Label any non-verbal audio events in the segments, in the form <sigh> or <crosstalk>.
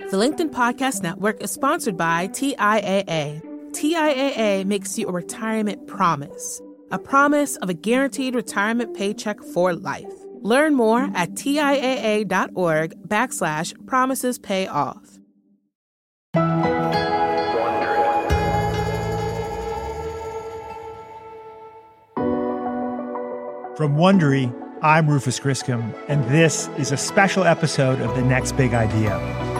The LinkedIn Podcast Network is sponsored by TIAA. TIAA makes you a retirement promise, a promise of a guaranteed retirement paycheck for life. Learn more at TIAA.org backslash promises pay off. From Wondery, I'm Rufus Griscom, and this is a special episode of The Next Big Idea.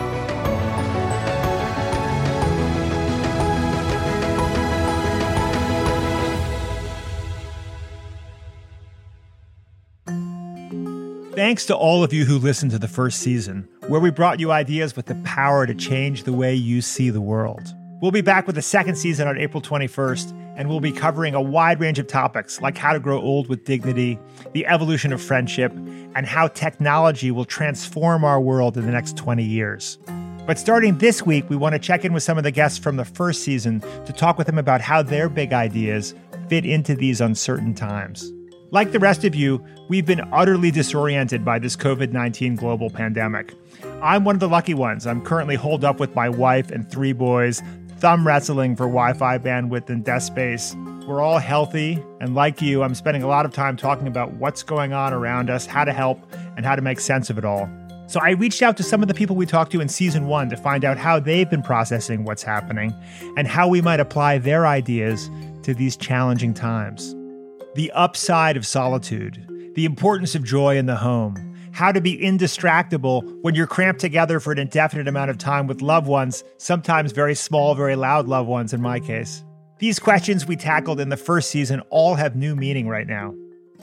Thanks to all of you who listened to the first season, where we brought you ideas with the power to change the way you see the world. We'll be back with the second season on April 21st, and we'll be covering a wide range of topics like how to grow old with dignity, the evolution of friendship, and how technology will transform our world in the next 20 years. But starting this week, we want to check in with some of the guests from the first season to talk with them about how their big ideas fit into these uncertain times. Like the rest of you, we've been utterly disoriented by this COVID 19 global pandemic. I'm one of the lucky ones. I'm currently holed up with my wife and three boys, thumb wrestling for Wi Fi bandwidth and desk space. We're all healthy, and like you, I'm spending a lot of time talking about what's going on around us, how to help, and how to make sense of it all. So I reached out to some of the people we talked to in season one to find out how they've been processing what's happening and how we might apply their ideas to these challenging times the upside of solitude, the importance of joy in the home, how to be indistractable when you're cramped together for an indefinite amount of time with loved ones, sometimes very small, very loud loved ones in my case. These questions we tackled in the first season all have new meaning right now.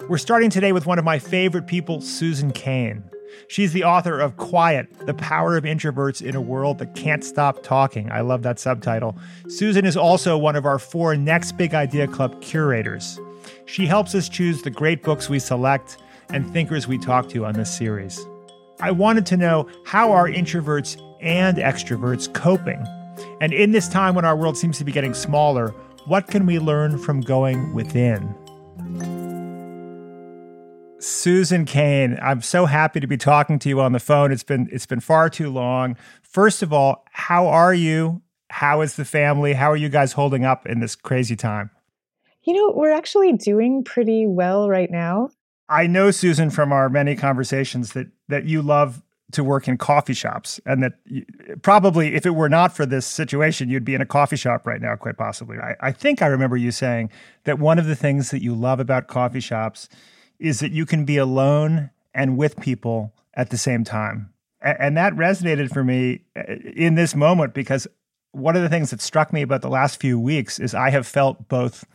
We're starting today with one of my favorite people, Susan Cain. She's the author of Quiet The Power of Introverts in a World That Can't Stop Talking. I love that subtitle. Susan is also one of our four Next Big Idea Club curators. She helps us choose the great books we select and thinkers we talk to on this series. I wanted to know how are introverts and extroverts coping? And in this time when our world seems to be getting smaller, what can we learn from going within? Susan Cain, I'm so happy to be talking to you on the phone. It's been it's been far too long. First of all, how are you? How is the family? How are you guys holding up in this crazy time? You know, we're actually doing pretty well right now. I know Susan from our many conversations that that you love to work in coffee shops and that you, probably if it were not for this situation you'd be in a coffee shop right now quite possibly I, I think i remember you saying that one of the things that you love about coffee shops is that you can be alone and with people at the same time and that resonated for me uh, in this moment because one of the things that struck me about the last few weeks is i have felt both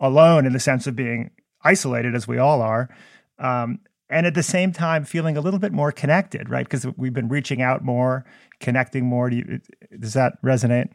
alone in the sense of being isolated, as we all are, um, and at the same time feeling a little bit more connected, right? Because we've been reaching out more, connecting more. Do you, does that resonate?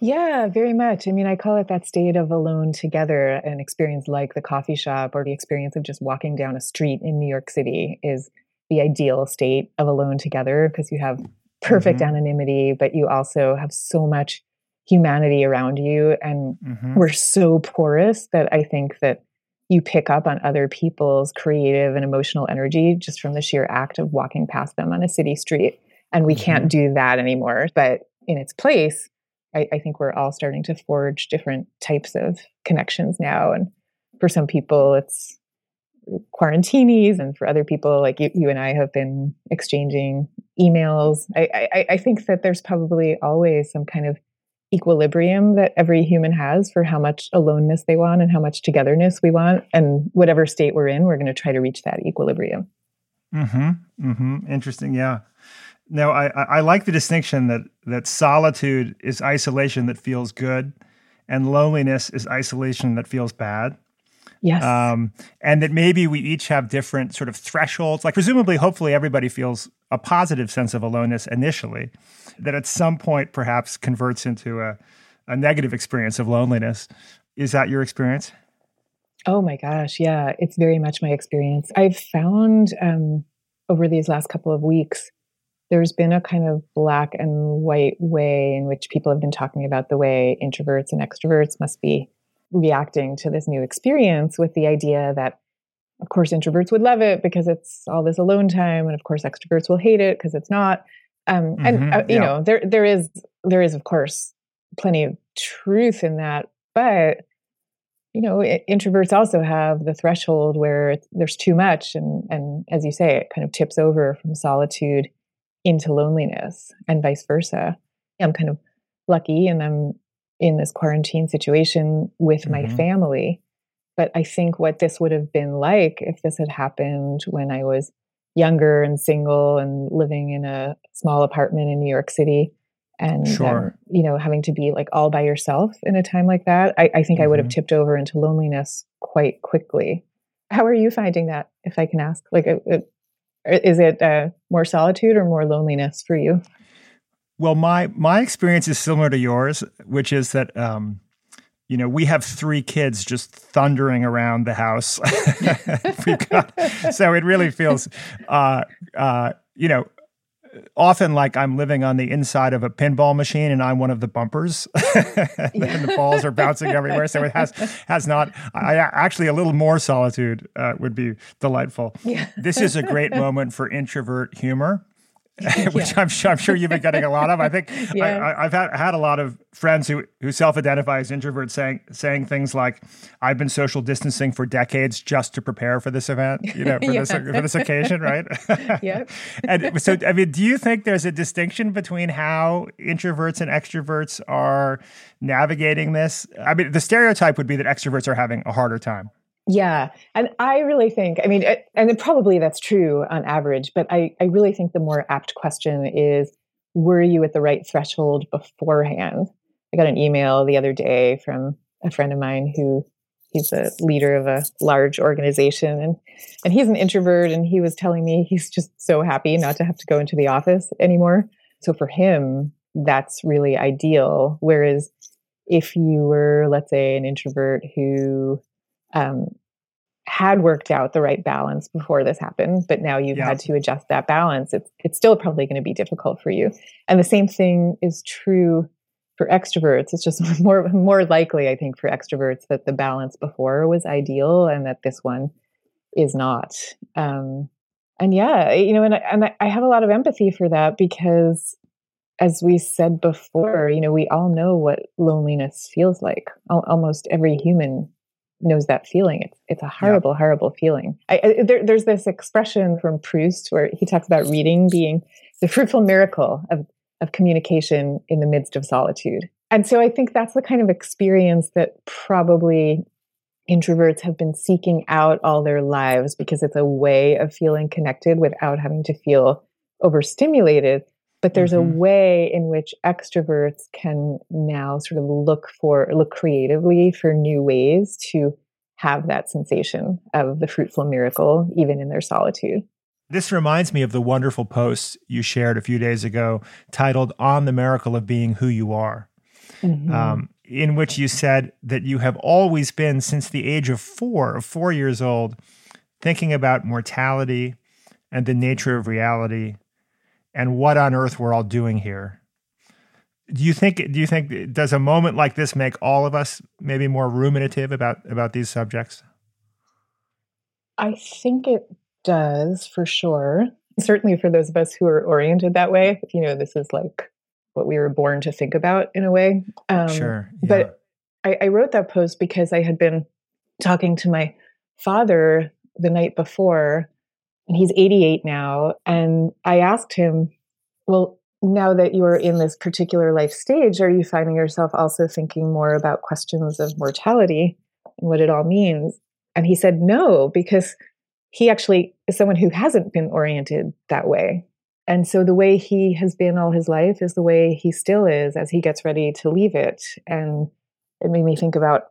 Yeah, very much. I mean, I call it that state of alone together, an experience like the coffee shop or the experience of just walking down a street in New York City is the ideal state of alone together because you have perfect mm-hmm. anonymity, but you also have so much humanity around you and mm-hmm. we're so porous that i think that you pick up on other people's creative and emotional energy just from the sheer act of walking past them on a city street and we mm-hmm. can't do that anymore but in its place I, I think we're all starting to forge different types of connections now and for some people it's quarantinis and for other people like you, you and i have been exchanging emails I, I, I think that there's probably always some kind of equilibrium that every human has for how much aloneness they want and how much togetherness we want. And whatever state we're in, we're going to try to reach that equilibrium. Hmm. Hmm. Interesting. Yeah. Now, I, I like the distinction that that solitude is isolation that feels good, and loneliness is isolation that feels bad. Yes. Um, and that maybe we each have different sort of thresholds. Like, presumably, hopefully, everybody feels a positive sense of aloneness initially that at some point perhaps converts into a, a negative experience of loneliness. Is that your experience? Oh my gosh, yeah, it's very much my experience. I've found um, over these last couple of weeks, there's been a kind of black and white way in which people have been talking about the way introverts and extroverts must be reacting to this new experience with the idea that, of course, introverts would love it because it's all this alone time, and of course, extroverts will hate it because it's not Um, and Mhm, uh, you yeah. know, there there is there is of course plenty of truth in that, but you know, i- introverts also have the threshold where there's too much, and and as you say, it kind of tips over from solitude into loneliness, and vice versa. I'm kind of lucky, and I'm in this quarantine situation with my Mhm. family. But I think what this would have been like if this had happened when I was younger and single and living in a small apartment in New York City and um, you know having to be like all by yourself in a time like that I, I think I would have Mhm. tipped over into loneliness quite quickly. How are you finding that, if I can ask? Like, uh, uh, is it uh, more solitude or more loneliness for you? Well, my my experience is similar to yours, which is that um, you know we have three kids just thundering around the house. <laughs> Got, so it really feels, uh, uh, you know, often like I'm living on the inside of a pinball machine and I'm one of the bumpers, <laughs> and the balls are bouncing everywhere. So it has has not. I I- actually a little more solitude uh, would be delightful. Yeah. This is a great moment for introvert humor. <laughs> which I'm sure I'm sure you've been getting a lot of. I think <laughs> Yeah. I, I, I've had had a lot of friends who who self-identify as introverts saying saying things like, "I've been social distancing for decades just to prepare for this event, you know, <laughs> for this for this occasion, right?" Yep. and so, I mean, do you think there's a distinction between how introverts and extroverts are navigating this? I mean, the stereotype would be that extroverts are having a harder time. Yeah. And I really think, I mean, and probably that's true on average, but I, I really think the more apt question is were you at the right threshold beforehand? I got an email the other day from a friend of mine who he's a leader of a large organization and and he's an introvert and he was telling me he's just so happy not to have to go into the office anymore. So for him, that's really ideal. Whereas if you were, let's say, an introvert who um, had worked out the right balance before this happened, but now you've Yeah. had to adjust that balance, it's it's still probably going to be difficult for you. And the same thing is true for extroverts. It's just <laughs> more more likely, I think, for extroverts that the balance before was ideal and that this one is not. Um, and yeah, you know, and I, and I- I have a lot of empathy for that because, as we said before, you know, we all know what loneliness feels like. Almost every human knows that feeling. It's it's a horrible, horrible feeling. I, I, there, there's this expression from Proust where he talks about reading being the fruitful miracle of of communication in the midst of solitude. And so I think that's the kind of experience that probably introverts have been seeking out all their lives because it's a way of feeling connected without having to feel overstimulated. But there's Mhm. a way in which extroverts can now sort of look for, look creatively for new ways to have that sensation of the fruitful miracle, even in their solitude. This reminds me of the wonderful post you shared a few days ago titled On the Miracle of Being Who You Are, Mhm. um, in which you said that you have always been, since the age of four, of four years old, thinking about mortality and the nature of reality and what on earth we're all doing here. Do you think do you think does a moment like this make all of us maybe more ruminative about about these subjects? I think it does for sure. Certainly for those of us who are oriented that way, you know, this is like what we were born to think about in a way. Um, sure. yeah. But I, I wrote that post because I had been talking to my father the night before, and he's 88 now. And I asked him, Well, now that you're in this particular life stage, are you finding yourself also thinking more about questions of mortality and what it all means? And he said, No, because he actually is someone who hasn't been oriented that way. And so the way he has been all his life is the way he still is as he gets ready to leave it. And it made me think about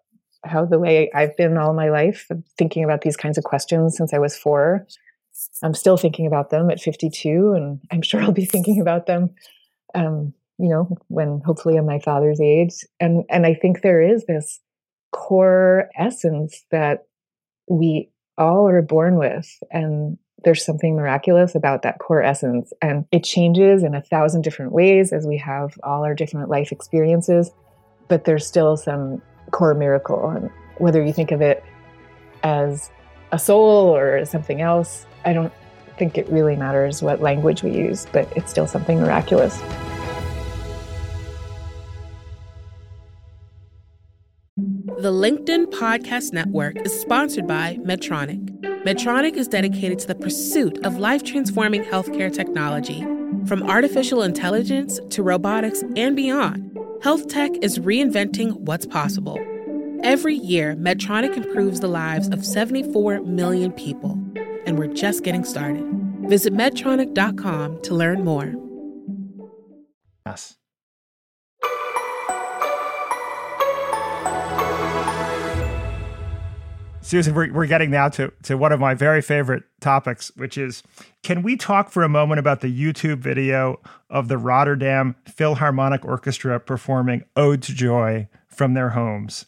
how the way I've been all my life, thinking about these kinds of questions since I was four. I'm still thinking about them at 52, and I'm sure I'll be thinking about them, um, you know, when hopefully I'm my father's age. And and I think there is this core essence that we all are born with, and there's something miraculous about that core essence, and it changes in a thousand different ways as we have all our different life experiences. But there's still some core miracle, and whether you think of it as a soul or something else, I don't think it really matters what language we use, but it's still something miraculous. The LinkedIn Podcast Network is sponsored by Medtronic. Medtronic is dedicated to the pursuit of life transforming healthcare technology. From artificial intelligence to robotics and beyond, health tech is reinventing what's possible. Every year, Medtronic improves the lives of 74 million people, and we're just getting started. Visit Medtronic.com to learn more. Yes. Susan, we're, we're getting now to, to one of my very favorite topics, which is can we talk for a moment about the YouTube video of the Rotterdam Philharmonic Orchestra performing Ode to Joy from their homes?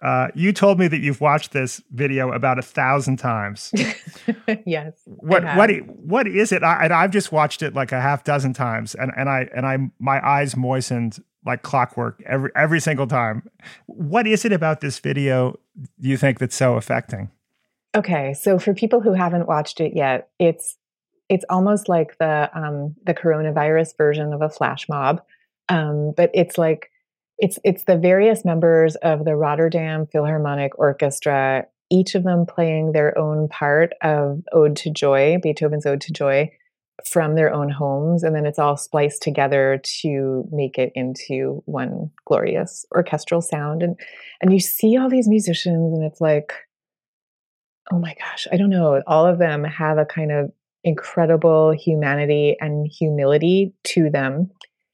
Uh, you told me that you've watched this video about a thousand times. <laughs> yes. What what what is it? I, I've just watched it like a half dozen times, and and I and I my eyes moistened like clockwork every every single time. What is it about this video do you think that's so affecting? Okay, so for people who haven't watched it yet, it's it's almost like the um, the coronavirus version of a flash mob, um, but it's like it's it's the various members of the Rotterdam Philharmonic Orchestra, each of them playing their own part of Ode to Joy, Beethoven's Ode to Joy, from their own homes, and then it's all spliced together to make it into one glorious orchestral sound. And and you see all these musicians, and it's like, oh my gosh, I don't know. All of them have a kind of incredible humanity and humility to them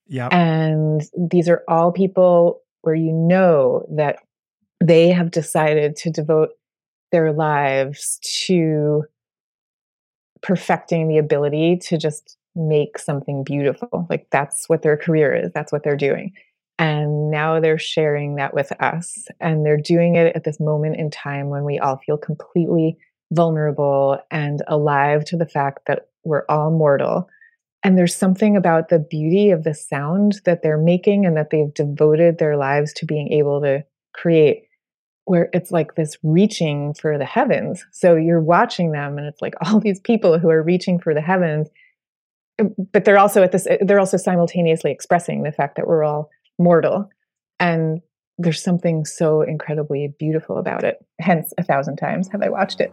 yeah. And these are all people where you know that they have decided to devote their lives to perfecting the ability to just make something beautiful. Like that's what their career is, that's what they're doing. And now they're sharing that with us. And they're doing it at this moment in time when we all feel completely vulnerable and alive to the fact that we're all mortal and there's something about the beauty of the sound that they're making and that they've devoted their lives to being able to create where it's like this reaching for the heavens. So you're watching them and it's like <laughs> all these people who are reaching for the heavens um, but they're also at this they're also simultaneously expressing the fact that we're all mortal and there's something so incredibly beautiful about it. Hence a thousand times have I watched it.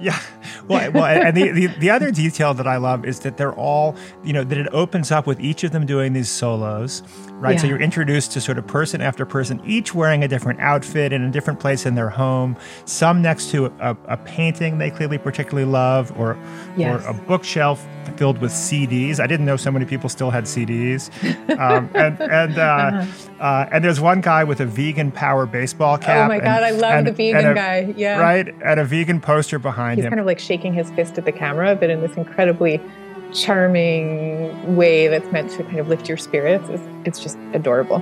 Yeah, well, well, and the, the, the other detail that I love is that they're all, you know, that it opens up with each of them doing these solos, right? Yeah. So you're introduced to sort of person after person, each wearing a different outfit in a different place in their home. Some next to a, a painting they clearly particularly love, or yes. or a bookshelf filled with CDs. I didn't know so many people still had CDs, um, and and uh, <laughs> uh-huh. Uh, and there's one guy with a vegan power baseball cap. Oh my god, I love and, the vegan a, guy. Yeah, right, and a vegan poster behind He's him. He's kind of like shaking his fist at the camera, but in this incredibly charming way that's meant to kind of lift your spirits. It's, it's just adorable.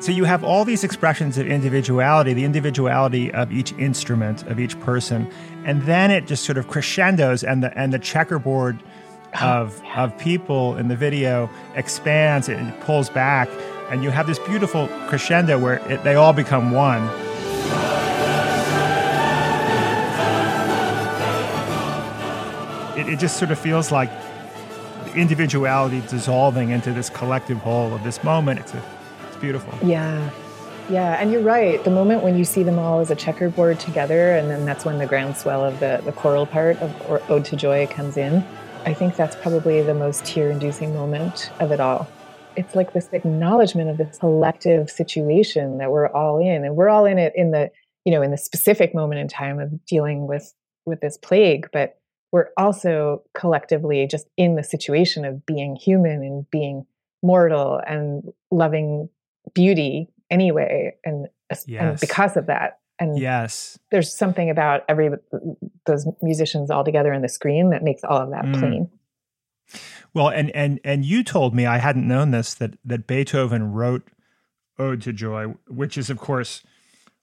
So you have all these expressions of individuality, the individuality of each instrument, of each person, and then it just sort of crescendos, and the and the checkerboard oh, of yeah. of people in the video expands, it pulls back and you have this beautiful crescendo where it, they all become one. It, it just sort of feels like individuality dissolving into this collective whole of this moment. It's, a, it's beautiful. Yeah. Yeah, and you're right. The moment when you see them all as a checkerboard together, and then that's when the groundswell of the, the choral part of Ode to Joy comes in. I think that's probably the most tear inducing moment of it all it's like this acknowledgement of this collective situation that we're all in and we're all in it in the you know in the specific moment in time of dealing with with this plague but we're also collectively just in the situation of being human and being mortal and loving beauty anyway and, yes. and because of that and yes there's something about every those musicians all together in the screen that makes all of that mm. plain well, and and and you told me I hadn't known this that that Beethoven wrote Ode to Joy, which is of course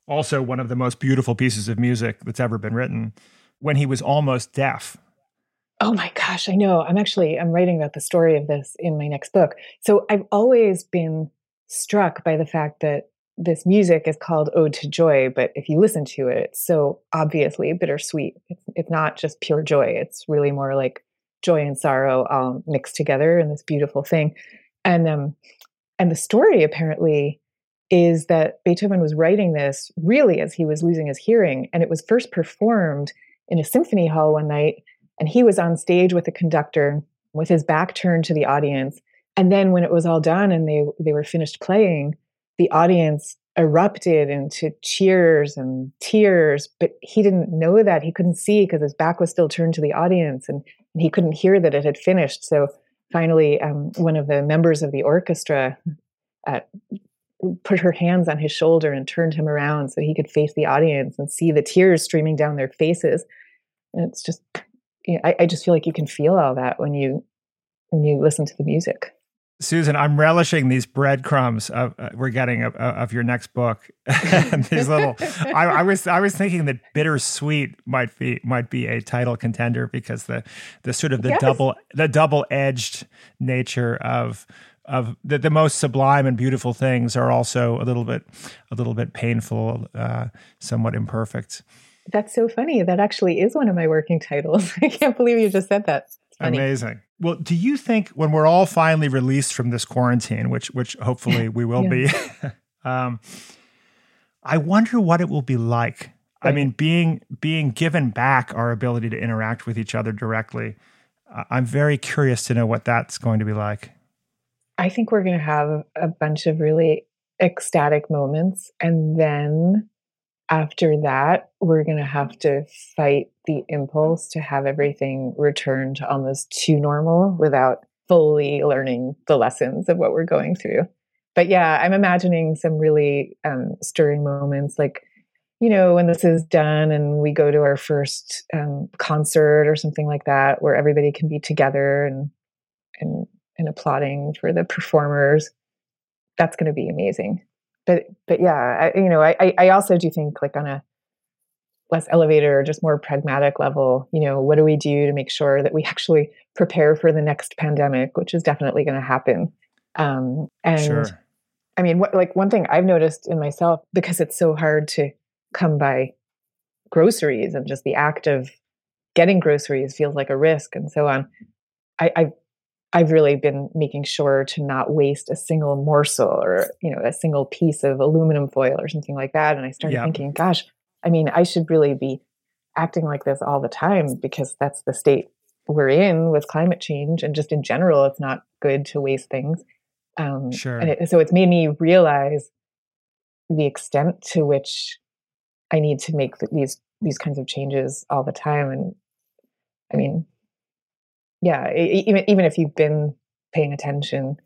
also one of the most beautiful pieces of music that's ever been written, when he was almost deaf. Oh my gosh, I know. I'm actually I'm writing about the story of this in my next book. So I've always been struck by the fact that this music is called Ode to Joy, but if you listen to it, it's so obviously bittersweet. It's, it's not just pure joy. It's really more like joy and sorrow all mixed together in this beautiful thing. And um, and the story apparently is that Beethoven was writing this really as he was losing his hearing, and it was first performed in a symphony hall one night, and he was on stage with the conductor with his back turned to the audience. And then when it was all done and they they were finished playing, the audience erupted into cheers and tears, but he didn't know that. He couldn't see because his back was still turned to the audience and, and he couldn't hear that it had finished. So finally, um, one of the members of the orchestra uh, put her hands on his shoulder and turned him around so he could face the audience and see the tears streaming down their faces. And it's just, you know, I, I just feel like you can feel all that when you when you listen to the music. Susan, I'm relishing these breadcrumbs of, uh, we're getting of, of, your next book. <laughs> these little, I, I, was I was thinking that bittersweet might be might be a title contender because the the sort of the yes. double the double edged nature of of the, the most sublime and beautiful things are also a little bit a little bit painful, uh, somewhat imperfect. That's so funny. That actually is one of my working titles. <laughs> I can't believe you just said that. Amazing. Well, do you think when we're all finally released from this quarantine, which which hopefully <laughs> we will be, <laughs> um, I wonder what it will be like. Right. I mean, being being given back our ability to interact with each other directly. I'm very curious to know what that's going to be like. I think we're going to have a bunch of really ecstatic moments, and then after that, we're going to have to fight the impulse to have everything return to almost to normal without fully learning the lessons of what we're going through. But yeah, I'm imagining some really um, stirring moments like, you know, when this is done and we go to our first um, concert or something like that, where everybody can be together and and and applauding for the performers. That's going to be amazing but but yeah, I, you know, I I also do think like on a less elevated or just more pragmatic level, you know, what do we do to make sure that we <laughs> actually prepare for the next pandemic, which is definitely going to happen. Um, and sure. I mean, what, like one thing I've noticed in myself because it's so hard to come by groceries and just the act of getting groceries feels like a risk and so on. I, I've I've really been making sure to not waste a single morsel or, you know, a single piece of aluminum foil or something like that. And I started thinking, gosh, I mean, I should really be acting like this all the time because that's the state we're in with climate change. And just in general, it's not good to waste things. Um, sure. And it, so it's made me realize the extent to which I need to make these these kinds of changes all the time. And I mean, yeah, even even if you've been paying attention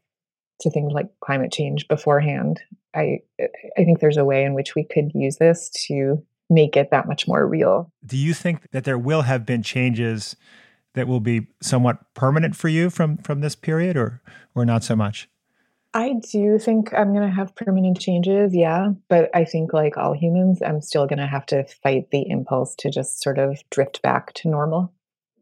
to things like climate change beforehand, I I think there's a way in which we could use this to make it that much more real. Do you think that there will have been changes that will be somewhat permanent for you from from this period or or not so much? I do think I'm going to have permanent changes, yeah, but I think like all humans I'm still going to have to fight the impulse to just sort of drift back to normal.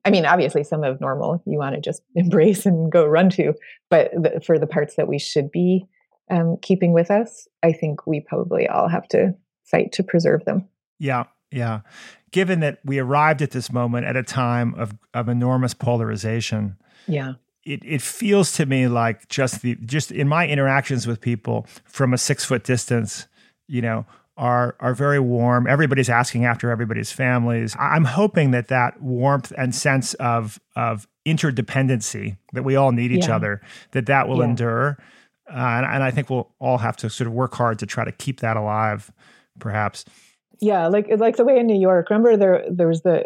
I mean, obviously, some of normal you want to just <laughs> embrace and go run to, but the, for the parts that we should be um, keeping with us, I think we probably all have to fight to preserve them. Yeah, yeah. Given that we arrived at this moment at a time of of enormous polarization, yeah, it, it feels to me like just the just in my interactions with people from a six foot distance, you know, are are very warm. Everybody's asking after everybody's families. I'm hoping that that warmth and sense of of interdependency that we all need each yeah. other that that will yeah. endure, uh, and, and I think we'll all have to sort of work hard to try to keep that alive, perhaps. Yeah, like like the way in New York. Remember there there was the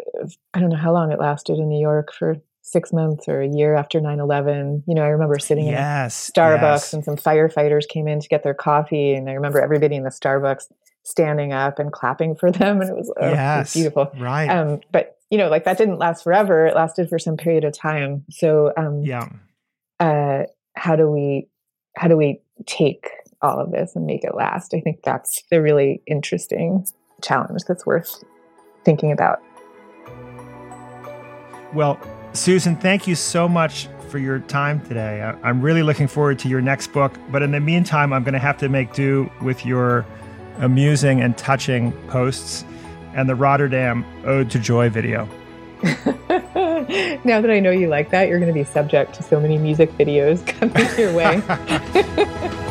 I don't know how long it lasted in New York for six months or a year after 9-11 you know i remember sitting yes, in starbucks yes. and some firefighters came in to get their coffee and i remember everybody in the starbucks standing up and clapping for them and it was, oh, yes, it was beautiful. Right. Um, but you know like that didn't last forever. It lasted for some period of time. So um, yeah. uh, how do we how do we take all of this and make it last? I think that's the really interesting challenge that's worth thinking about. Well susan thank you so much for your time today. I, am really looking forward to your next book, but in the meantime, I'm going to have to make do with your amusing and touching posts and the Rotterdam Ode to Joy video. <laughs> now that I know you like that, you're going to be subject to so many music videos <laughs> coming your way. <laughs>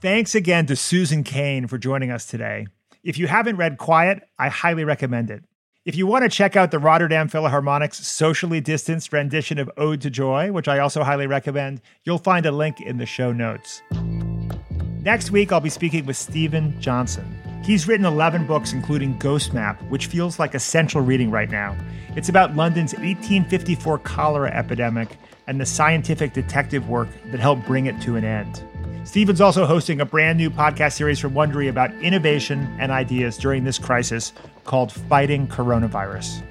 Thanks again to Susan Cain for joining us today. If you haven't read Quiet, I highly recommend it. If you want to check out the Rotterdam Philharmonic's socially distanced rendition of Ode to Joy, which I also highly recommend, you'll find a link in the show notes. Next week, I'll be speaking with Steven Johnson. He's written 11 books, including Ghost Map, which feels like essential reading right now. It's about London's 1854 cholera epidemic and the scientific detective work that helped bring it to an end. Steven's also hosting a brand new podcast series from Wondery about innovation and ideas during this crisis called Fighting Coronavirus.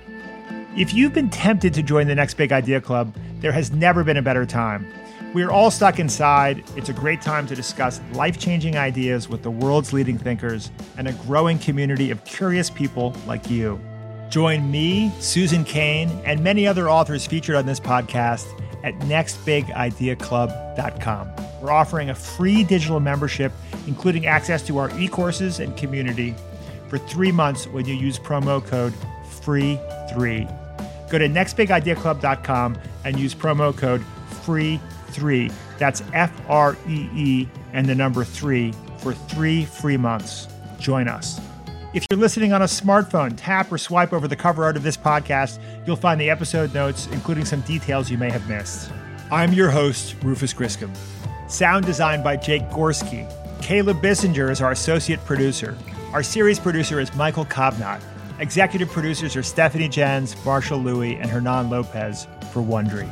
If you've been tempted to join the next big idea club, there has never been a better time. We are all stuck inside. It's a great time to discuss life changing ideas with the world's leading thinkers and a growing community of curious people like you. Join me, Susan Cain, and many other authors featured on this podcast at nextbigideaclub.com. We're offering a free digital membership, including access to our e courses and community for three months when you use promo code FREE3. Go to nextbigideaclub.com and use promo code FREE3. That's F R E E and the number three for three free months. Join us. If you're listening on a smartphone, tap or swipe over the cover art of this podcast. You'll find the episode notes, including some details you may have missed. I'm your host, Rufus Griscom. Sound designed by Jake Gorski. Caleb Bissinger is our associate producer. Our series producer is Michael Cobnott. Executive producers are Stephanie Jens, Marshall Lewy, and Hernan Lopez for Wondery.